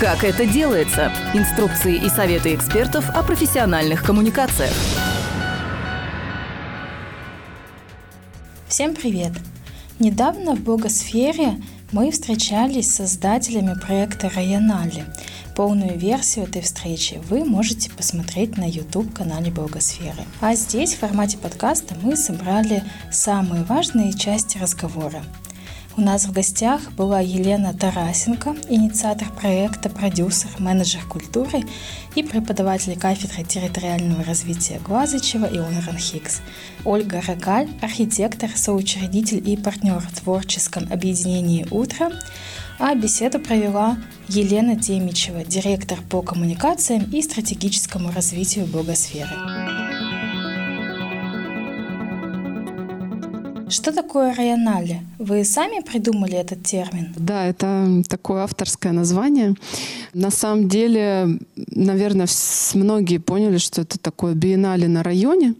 Как это делается? Инструкции и советы экспертов о профессиональных коммуникациях. Всем привет! Недавно в Богосфере мы встречались с создателями проекта Районали. Полную версию этой встречи вы можете посмотреть на YouTube-канале Богосферы. А здесь в формате подкаста мы собрали самые важные части разговора. У нас в гостях была Елена Тарасенко, инициатор проекта, продюсер, менеджер культуры и преподаватель кафедры территориального развития Глазычева и Онран Хикс. Ольга Рогаль, архитектор, соучредитель и партнер в творческом объединении «Утро», а беседу провела Елена Темичева, директор по коммуникациям и стратегическому развитию Богосферы. Что такое районале? Вы сами придумали этот термин? Да, это такое авторское название. На самом деле, наверное, многие поняли, что это такое биеннале на районе,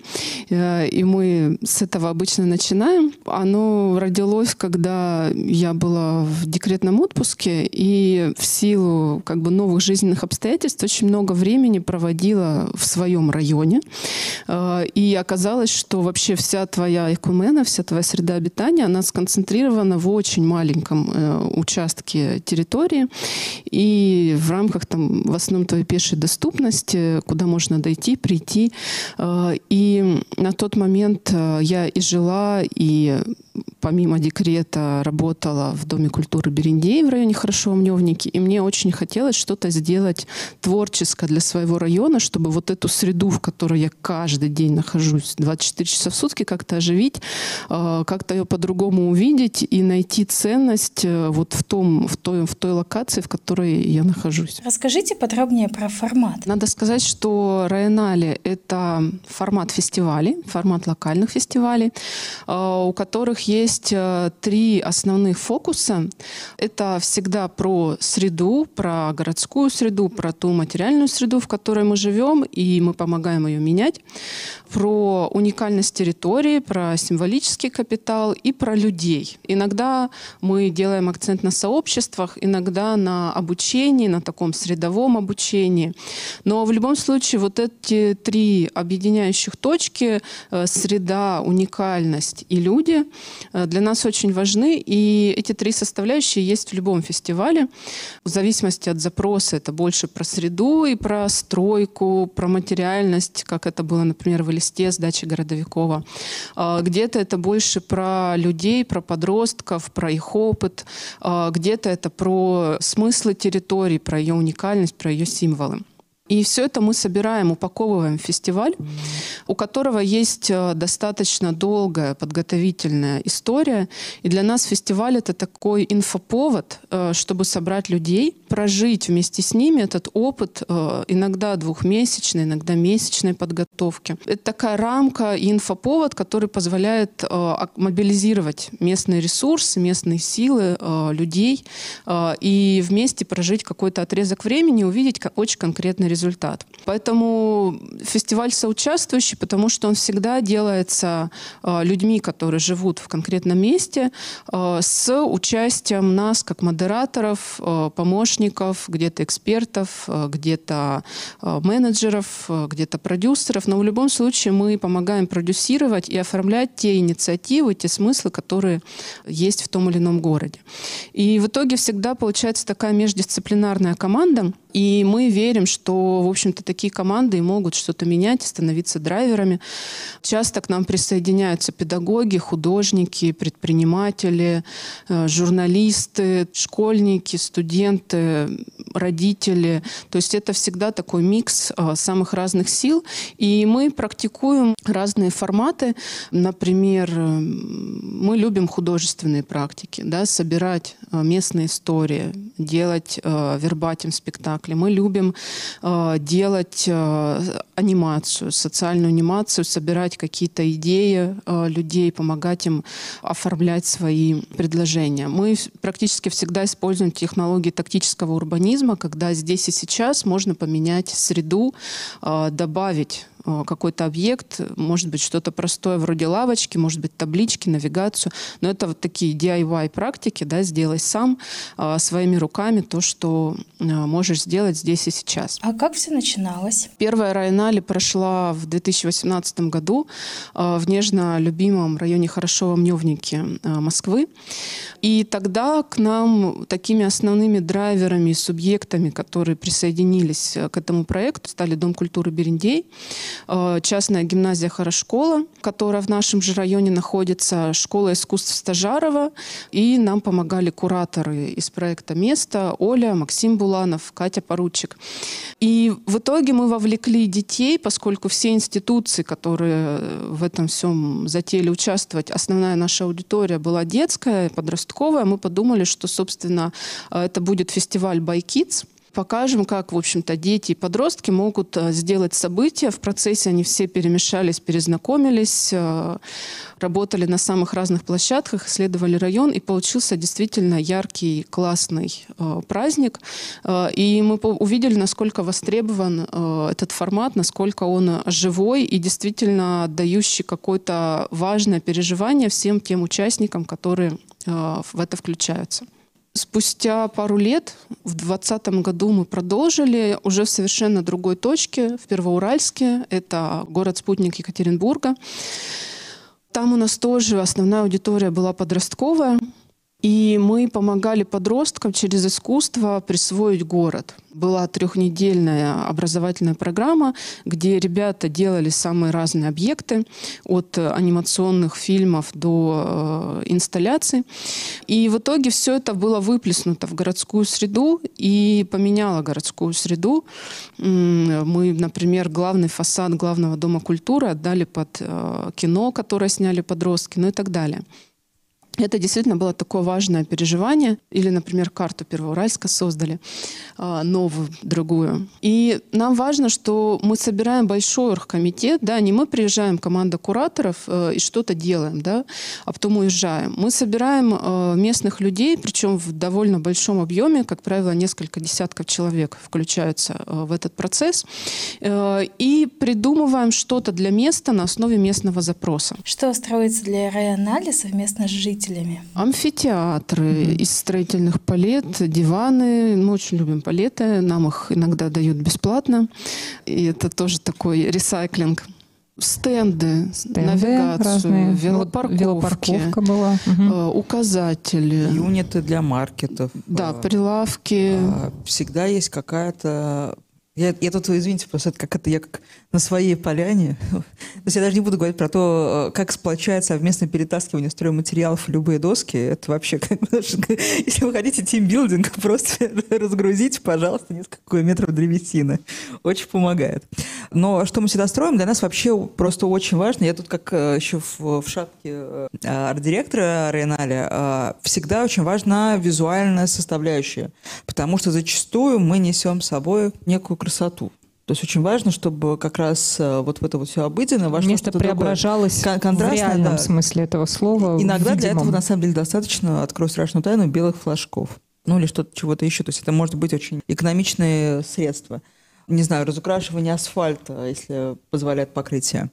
э, и мы с этого обычно начинаем. Оно родилось, когда я была в декретном отпуске, и в силу как бы новых жизненных обстоятельств очень много времени проводила в своем районе. Э, и оказалось, что вообще вся твоя экумена, вся твоя среда обитания, она сконцентрирована в очень маленьком э, участке территории. И в рамках там в основном твоей пешей доступности, куда можно дойти, прийти. Э, и на тот момент э, я и жила, и помимо декрета работала в Доме культуры Берендей в районе Хорошо-Мневники, и мне очень хотелось что-то сделать творческое для своего района, чтобы вот эту среду, в которой я каждый день нахожусь 24 часа в сутки, как-то оживить, э, как-то ее по-другому увидеть и найти ценность э, вот в, том, в, той, в той локации, в которой я нахожусь. Расскажите подробнее про формат. Надо сказать, что Районале — это формат фестивалей, формат локальных фестивалей, э, у которых есть э, три основных фокуса. Это всегда про среду, про городскую среду, про ту материальную среду, в которой мы живем, и мы помогаем ее менять, про уникальность территории, про символический капитал и про людей. Иногда мы делаем акцент на сообществах, иногда на обучении, на таком средовом обучении. Но в любом случае вот эти три объединяющих точки э, — среда, уникальность и люди — Э, для нас очень важны. И эти три составляющие есть в любом фестивале. В зависимости от запроса это больше про среду и про стройку, про материальность, как это было, например, в Элисте с дачи Городовикова. А, где-то это больше про людей, про подростков, про их опыт. А, где-то это про смыслы территории, про ее уникальность, про ее символы. И все это мы собираем, упаковываем в фестиваль, у которого есть э, достаточно долгая подготовительная история. И для нас фестиваль это такой инфоповод, э, чтобы собрать людей, прожить вместе с ними этот опыт, э, иногда двухмесячной, иногда месячной подготовки. Это такая рамка и инфоповод, который позволяет мобилизировать местные ресурсы, местные силы людей и вместе прожить какой-то отрезок времени, увидеть очень конкретный результат результат. Поэтому фестиваль соучаствующий, потому что он всегда делается э, людьми, которые живут в конкретном месте, э, с участием нас как модераторов, э, помощников, где-то экспертов, где-то менеджеров, где-то продюсеров. Но в любом случае мы помогаем продюсировать и оформлять те инициативы, те смыслы, которые есть в том или ином городе. И в итоге всегда получается такая междисциплинарная команда, и мы верим, что, в общем-то, такие команды могут что-то менять, становиться драйверами. Часто к нам присоединяются педагоги, художники, предприниматели, э, журналисты, школьники, студенты, родители. То есть это всегда такой микс э, самых разных сил. И мы практикуем разные форматы. Например, э, мы любим художественные практики, да, собирать местные истории, делать вербатим спектакль спектакли. Мы любим э, делать э, анимацию, социальную анимацию, собирать какие-то идеи э, людей, помогать им оформлять свои предложения. Мы практически всегда используем технологии тактического урбанизма, когда здесь и сейчас можно поменять среду, э, добавить какой-то объект, может быть, что-то простое вроде лавочки, может быть, таблички, навигацию. Но это вот такие DIY-практики, да, сделай сам э, своими руками то, что можешь сделать здесь и сейчас. А как все начиналось? Первая Районале прошла в 2018 году в нежно любимом районе Хорошово-Мневники Москвы. И тогда к нам такими основными драйверами, субъектами, которые присоединились к этому проекту, стали Дом культуры Берендей, э, частная гимназия Хорошкола, которая в нашем же районе находится, школа искусств Стажарова, и нам помогали кураторы из проекта «Место» Оля, Максим Буланов, Катя Поручик. И в итоге мы вовлекли детей, поскольку все институции, которые в этом всем затеяли участвовать, основная наша аудитория была детская, подростковая, мы подумали, что, собственно, э, это будет фестиваль «By Kids», Покажем, как, в общем-то, дети и подростки могут э, сделать события. В процессе они все перемешались, перезнакомились, э, работали на самых разных площадках, исследовали район, и получился действительно яркий, классный э, праздник. И мы увидели, насколько востребован этот формат, насколько он живой и действительно дающий какое-то важное переживание всем тем участникам, которые в это включаются. Спустя пару лет, в 2020 году мы продолжили уже в совершенно другой точке, в Первоуральске. Это город-спутник Екатеринбурга. Там у нас тоже основная аудитория была подростковая. И мы помогали подросткам через искусство присвоить город. Была трехнедельная образовательная программа, где ребята делали самые разные объекты, от анимационных фильмов до э, инсталляций. И в итоге все это было выплеснуто в городскую среду и поменяло городскую среду. Мы, например, главный фасад главного дома культуры отдали под э, кино, которое сняли подростки, ну и так далее. Это действительно было такое важное переживание. Или, например, карту Первоуральска создали, а, новую, другую. И нам важно, что мы собираем большой оргкомитет, да, не мы приезжаем, команда кураторов, э, и что-то делаем, да, а потом уезжаем. Мы собираем э, местных людей, причем в довольно большом объеме, как правило, несколько десятков человек включаются э, в этот процесс, и придумываем что-то для места на основе местного запроса. Что строится для районали совместно с жителями? Зрителями? Амфитеатры mm-hmm. из строительных палет, диваны. Мы очень любим палеты. Нам их иногда дают бесплатно. И это тоже такой ресайклинг стенды, стенды навигацию, разные. велопарковки, велопарковка была, угу. указатели, юниты для маркетов, да, прилавки. А, всегда есть какая-то я, я тут, извините, просто это как это я как на своей поляне. То есть я даже не буду говорить про то, э, как сплочает совместное перетаскивание стройматериалов в любые доски. Это вообще, как, если вы хотите тимбилдинг, просто разгрузите, пожалуйста, несколько метров древесины. Очень помогает. Но что мы всегда строим, для нас вообще просто очень важно. Я тут как э, еще в, в шапке арт-директора Ренале всегда очень важна визуальная составляющая. Потому что зачастую мы несем с собой некую красоту. То есть очень важно, чтобы как раз э, вот в это вот все обыденное вошло Место преображалось в реальном да. смысле этого слова. Иногда для этого на самом деле достаточно, открою страшную тайну, белых флажков. Ну или что-то чего-то еще. То есть это может быть очень экономичные средства не знаю, разукрашивание асфальта, если позволяет покрытие.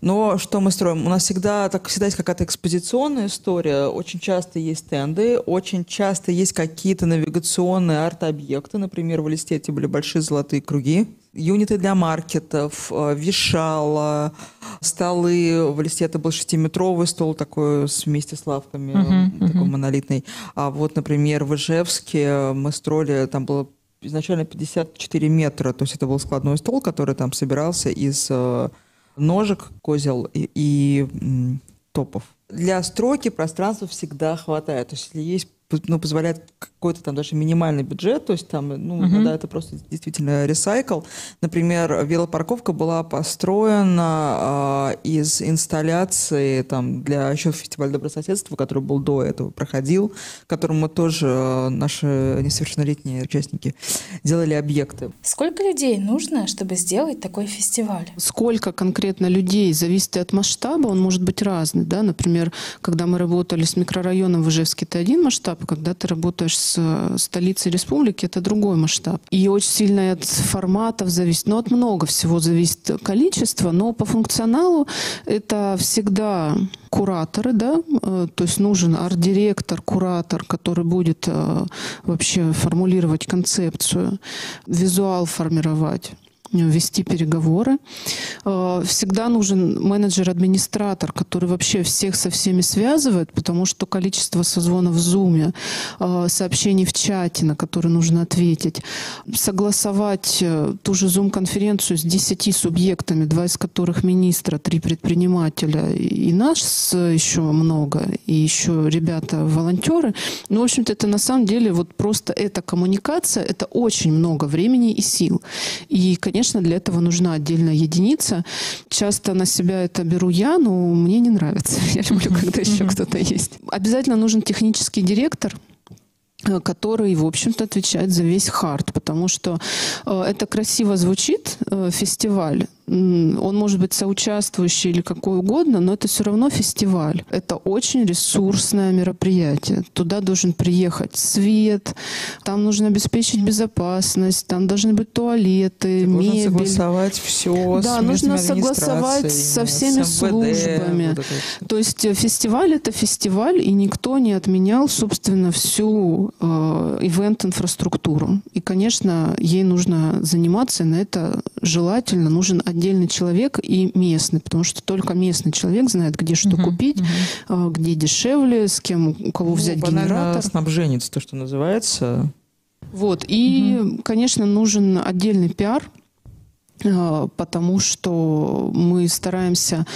Но что мы строим? У нас всегда, так, всегда есть какая-то экспозиционная история, очень часто есть стенды, очень часто есть какие-то навигационные арт-объекты. Например, в Листете были большие золотые круги, юниты для маркетов, э, вешала, столы. В листе это был шестиметровый стол такой вместе с лавками, uh-huh, такой uh-huh. монолитный. А вот, например, в Ижевске мы строили, там было изначально 54 метра, то есть это был складной стол, который там собирался из э, ножек, козел и, и топов. Для стройки пространства всегда хватает. То есть если есть ну, позволяет какой-то там даже минимальный бюджет, то есть там, ну, uh-huh. когда это просто действительно ресайкл. Например, велопарковка была построена э, из инсталляции там для еще фестиваля добрососедства, который был до этого, проходил, которым мы тоже, э, наши несовершеннолетние участники, делали объекты. Сколько людей нужно, чтобы сделать такой фестиваль? Сколько конкретно людей зависит от масштаба, он может быть разный, да, например, когда мы работали с микрорайоном в Ижевске, это один масштаб, масштаб. Когда ты работаешь с столицей республики, это другой масштаб. И очень сильно от форматов зависит. Но от много всего зависит количество. Но по функционалу это всегда кураторы, да, э, то есть нужен арт-директор, куратор, который будет э, вообще формулировать концепцию, визуал формировать вести переговоры. Э, всегда нужен менеджер-администратор, который вообще всех со всеми связывает, потому что количество созвонов в Zoom, э, сообщений в чате, на которые нужно ответить, согласовать э, ту же Zoom-конференцию с 10 субъектами, два из которых министра, три предпринимателя и нас еще много, и еще ребята-волонтеры. Ну, в общем-то, это на самом деле вот просто эта коммуникация, это очень много времени и сил. И, конечно, конечно, для этого нужна отдельная единица. Часто на себя это беру я, но мне не нравится. Я люблю, когда еще кто-то есть. Обязательно нужен технический директор, э, который, в общем-то, отвечает за весь хард, потому что э, это красиво звучит, э, фестиваль, он может быть соучаствующий или какой угодно, но это все равно фестиваль. Это очень ресурсное мероприятие. Туда должен приехать свет, там нужно обеспечить безопасность, там должны быть туалеты, Ты мебель. Нужно согласовать все да, с нужно согласовать со всеми с МВД, службами. Вот То есть э, фестиваль это фестиваль, и никто не отменял, собственно, всю э, ивент-инфраструктуру. И, конечно, ей нужно заниматься, и на это желательно нужен отдельный человек и местный, потому что только местный человек знает, где что uh-huh, купить, uh-huh. где дешевле, с кем, у кого ну, взять генератор. снабженец, то, что называется. Вот. И, угу. конечно, нужен отдельный пиар, потому что мы стараемся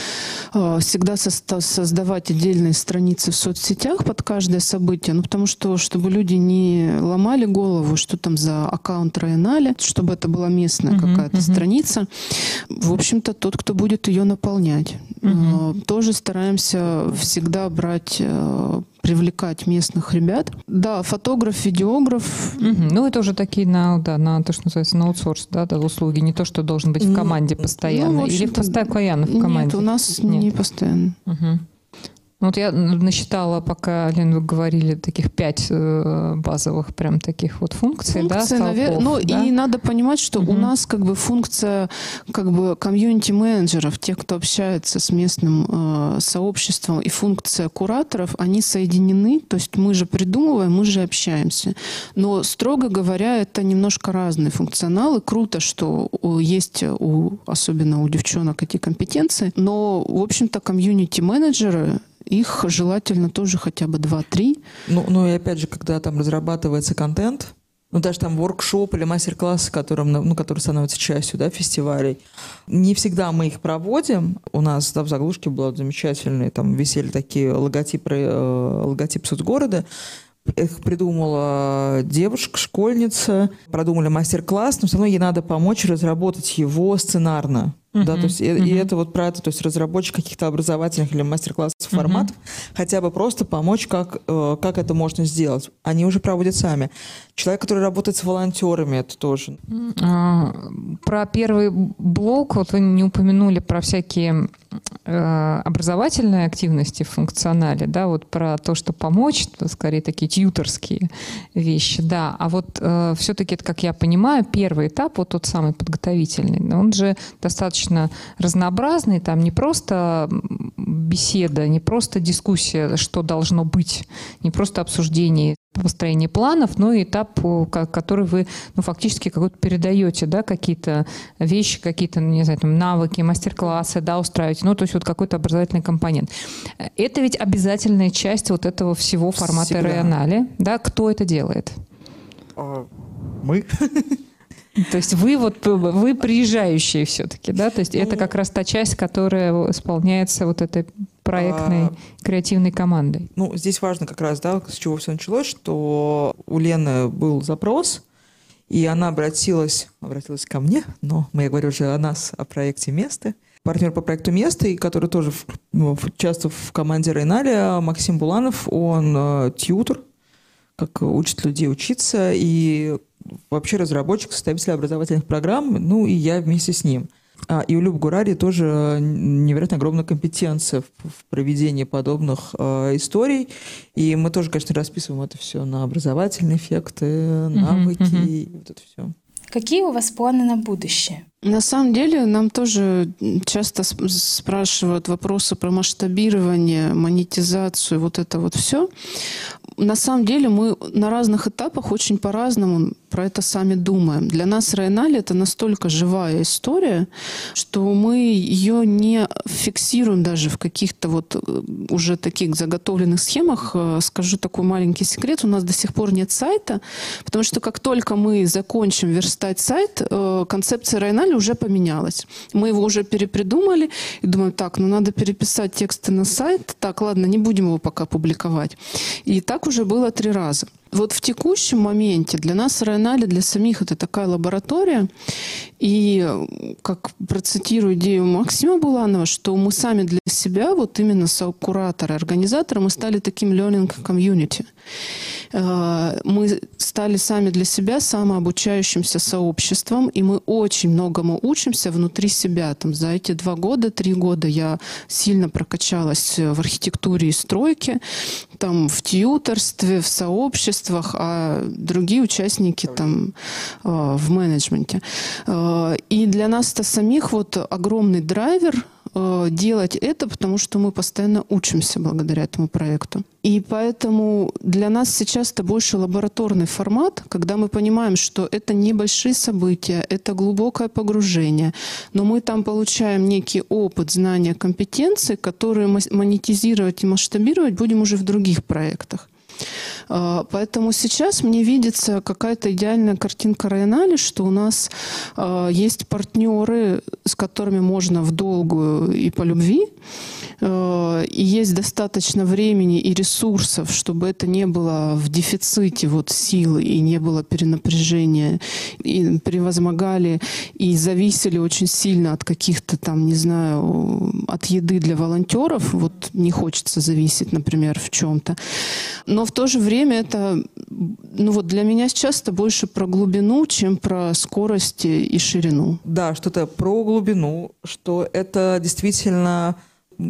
а, всегда создавать отдельные страницы в соцсетях под каждое событие, ну, потому что, чтобы люди не ломали голову, что там за аккаунт Районале, чтобы это была местная uh-huh, какая-то uh-huh. страница. В общем-то, тот, кто будет ее наполнять. Uh-huh. Тоже стараемся всегда брать привлекать местных ребят. Да, фотограф, видеограф. Угу. Ну, это уже такие на, да, на то, что называется, на аутсорс, да, да, услуги. Не то, что должен быть в команде постоянно. Ну, в Или постоянно в команде? Нет, у нас Нет. не постоянно. Угу. Ну, вот я насчитала, пока, Лен, вы говорили, таких пять э, базовых прям таких вот функций, функции, да, навер... Ну, да? и надо понимать, что угу. у нас как бы функция как бы комьюнити-менеджеров, тех, кто общается с местным э, сообществом, и функция кураторов, они соединены, то есть мы же придумываем, мы же общаемся. Но, строго говоря, это немножко разные функционалы. Круто, что есть у, особенно у девчонок эти компетенции, но, в общем-то, комьюнити-менеджеры их желательно тоже хотя бы 2-3. Ну, ну и опять же, когда там разрабатывается контент, ну, даже там воркшоп или мастер-классы, которым, ну, которые становятся частью да, фестивалей. Не всегда мы их проводим. У нас да, в заглушке было замечательные, там висели такие логотипы, э, логотип соцгорода. Их придумала девушка, школьница, продумали мастер-класс, но все равно ей надо помочь разработать его сценарно. Uh-huh, да, то есть uh-huh. и, и это вот про это, то есть разработчик каких-то образовательных или мастер-классов uh-huh. форматов, хотя бы просто помочь, как, э, как это можно сделать. Они уже проводят сами. Человек, который работает с волонтерами, это тоже. А, про первый блок, вот вы не упомянули про всякие э, образовательные активности в функционале, да, вот про то, что помочь, то скорее такие тьюторские вещи, да. А вот э, все-таки, как я понимаю, первый этап, вот тот самый подготовительный, он же достаточно достаточно разнообразный. Там не просто беседа, не просто дискуссия, что должно быть, не просто обсуждение построение планов, но и этап, который вы ну, фактически какой-то передаете, да, какие-то вещи, какие-то, ну, не знаю, там, навыки, мастер-классы, да, устраиваете, ну, то есть вот какой-то образовательный компонент. Это ведь обязательная часть вот этого всего формата Реанале, да, кто это делает? А, мы. То есть вы вот вы приезжающие все-таки, да? То есть ну, это как раз та часть, которая исполняется вот этой проектной а, креативной командой. Ну, здесь важно как раз, да, с чего все началось, что у Лены был запрос, и она обратилась, обратилась ко мне, но мы, я говорю уже о нас, о проекте «Место», партнер по проекту «Место», и который тоже ну, участвует в команде Рейналя, Максим Буланов, он э, тьютер, как учит людей учиться, и вообще разработчик, составитель образовательных программ, ну и я вместе с ним. А, и у Люб Гурари тоже невероятно огромная компетенция в, в проведении подобных э, историй. И мы тоже, конечно, расписываем это все на образовательные эффекты, навыки uh-huh, uh-huh. и вот это все. Какие у вас планы на будущее? На самом деле нам тоже часто спрашивают вопросы про масштабирование, монетизацию, вот это вот все. На самом деле мы на разных этапах очень по-разному про это сами думаем. Для нас Райнали это настолько живая история, что мы ее не фиксируем даже в каких-то вот э, уже таких заготовленных схемах. Э, скажу такой маленький секрет. У нас до сих пор нет сайта, потому что как только мы закончим верстать сайт, э, концепция Райнали уже поменялась. Мы его уже перепридумали и думаем, так, ну надо переписать тексты на сайт. Так, ладно, не будем его пока публиковать. И так уже было три раза. Вот в текущем моменте для нас Райнали, для самих это такая лаборатория. И как процитирую идею Максима Буланова, что мы сами для себя, вот именно кураторы, организаторы, мы стали таким learning community. Э, мы стали сами для себя самообучающимся сообществом, и мы очень многому учимся внутри себя. Там, за эти два года, три года я сильно прокачалась в архитектуре и стройке, там, в тьюторстве, в сообществах, а другие участники там э, в менеджменте. Э, и для нас-то самих вот огромный драйвер делать это, потому что мы постоянно учимся благодаря этому проекту. И поэтому для нас сейчас это больше лабораторный формат, когда мы понимаем, что это небольшие события, это глубокое погружение, но мы там получаем некий опыт, знания, компетенции, которые монетизировать и масштабировать будем уже в других проектах. А, поэтому сейчас мне видится какая-то идеальная картинка Районали, что у нас а, есть партнеры, с которыми можно в долгую и по любви, а, и есть достаточно времени и ресурсов, чтобы это не было в дефиците вот силы и не было перенапряжения, и превозмогали и зависели очень сильно от каких-то там, не знаю, от еды для волонтеров. Вот не хочется зависеть, например, в чем-то. Но в то же время это, ну вот для меня сейчас это больше про глубину, чем про скорость и ширину. Да, что-то про глубину, что это действительно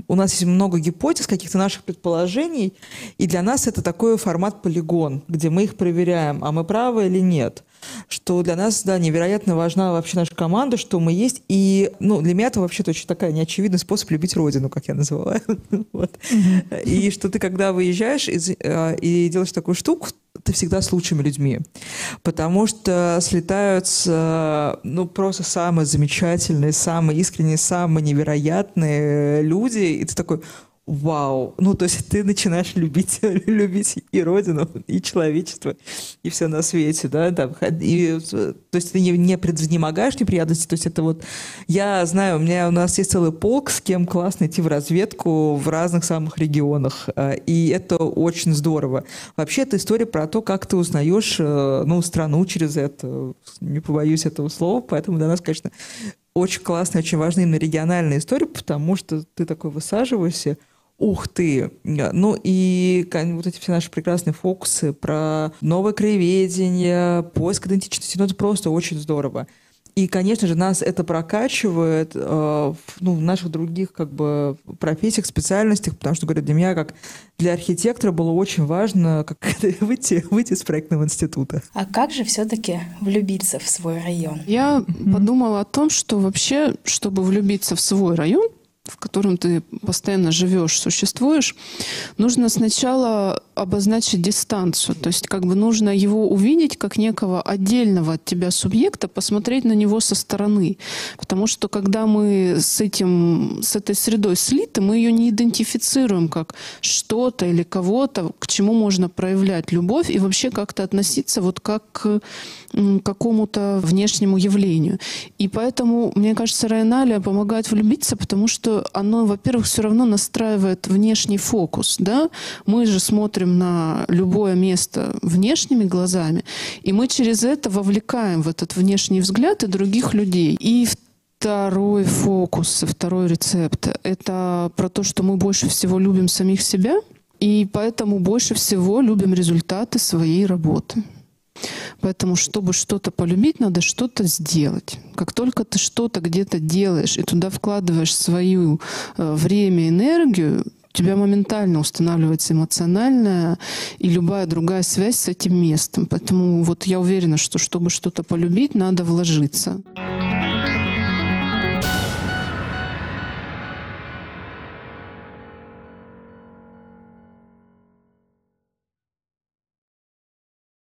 у нас есть много гипотез, каких-то наших предположений, и для нас это такой формат полигон, где мы их проверяем, а мы правы или нет. Что для нас, да, невероятно важна вообще наша команда, что мы есть. И, ну, для меня это вообще-то очень такая неочевидный способ любить родину, как я называю. вот. И что ты, когда выезжаешь и, э, и делаешь такую штуку, ты всегда с лучшими людьми. Потому что слетаются, ну, просто самые замечательные, самые искренние, самые невероятные люди. И ты такой, вау. Ну, то есть ты начинаешь любить, любить и Родину, и человечество, и все на свете, да, там, и, то есть ты не, не предвзнемогаешь неприятности, то есть это вот, я знаю, у меня, у нас есть целый полк, с кем классно идти в разведку в разных самых регионах, э, и это очень здорово. Вообще, это история про то, как ты узнаешь, э, ну, страну через это, не побоюсь этого слова, поэтому для нас, конечно, очень классная, очень важная именно региональная история, потому что ты такой высаживаешься, Ух ты! Ну и вот эти все наши прекрасные фокусы про новое краеведение, поиск идентичности, ну это просто очень здорово. И, конечно же, нас это прокачивает э, ну, в наших других как бы профессиях, специальностях, потому что, говорю, для меня, как для архитектора, было очень важно как выйти, выйти из проектного института. А как же все-таки влюбиться в свой район? Я mm-hmm. подумала о том, что вообще, чтобы влюбиться в свой район, в котором ты постоянно живешь, существуешь, нужно сначала обозначить дистанцию. То есть как бы нужно его увидеть как некого отдельного от тебя субъекта, посмотреть на него со стороны. Потому что когда мы с, этим, с этой средой слиты, мы ее не идентифицируем как что-то или кого-то, к чему можно проявлять любовь и вообще как-то относиться вот как к какому-то внешнему явлению. И поэтому, мне кажется, Районалия помогает влюбиться, потому что оно, во-первых, все равно настраивает внешний фокус. Да? Мы же смотрим на любое место внешними глазами, и мы через это вовлекаем в этот внешний взгляд и других людей. И второй фокус, второй рецепт — это про то, что мы больше всего любим самих себя, и поэтому больше всего любим результаты своей работы. Поэтому, чтобы что-то полюбить, надо что-то сделать. Как только ты что-то где-то делаешь и туда вкладываешь свое э, время, энергию, у тебя моментально устанавливается эмоциональная и любая другая связь с этим местом. Поэтому вот я уверена, что чтобы что-то полюбить, надо вложиться.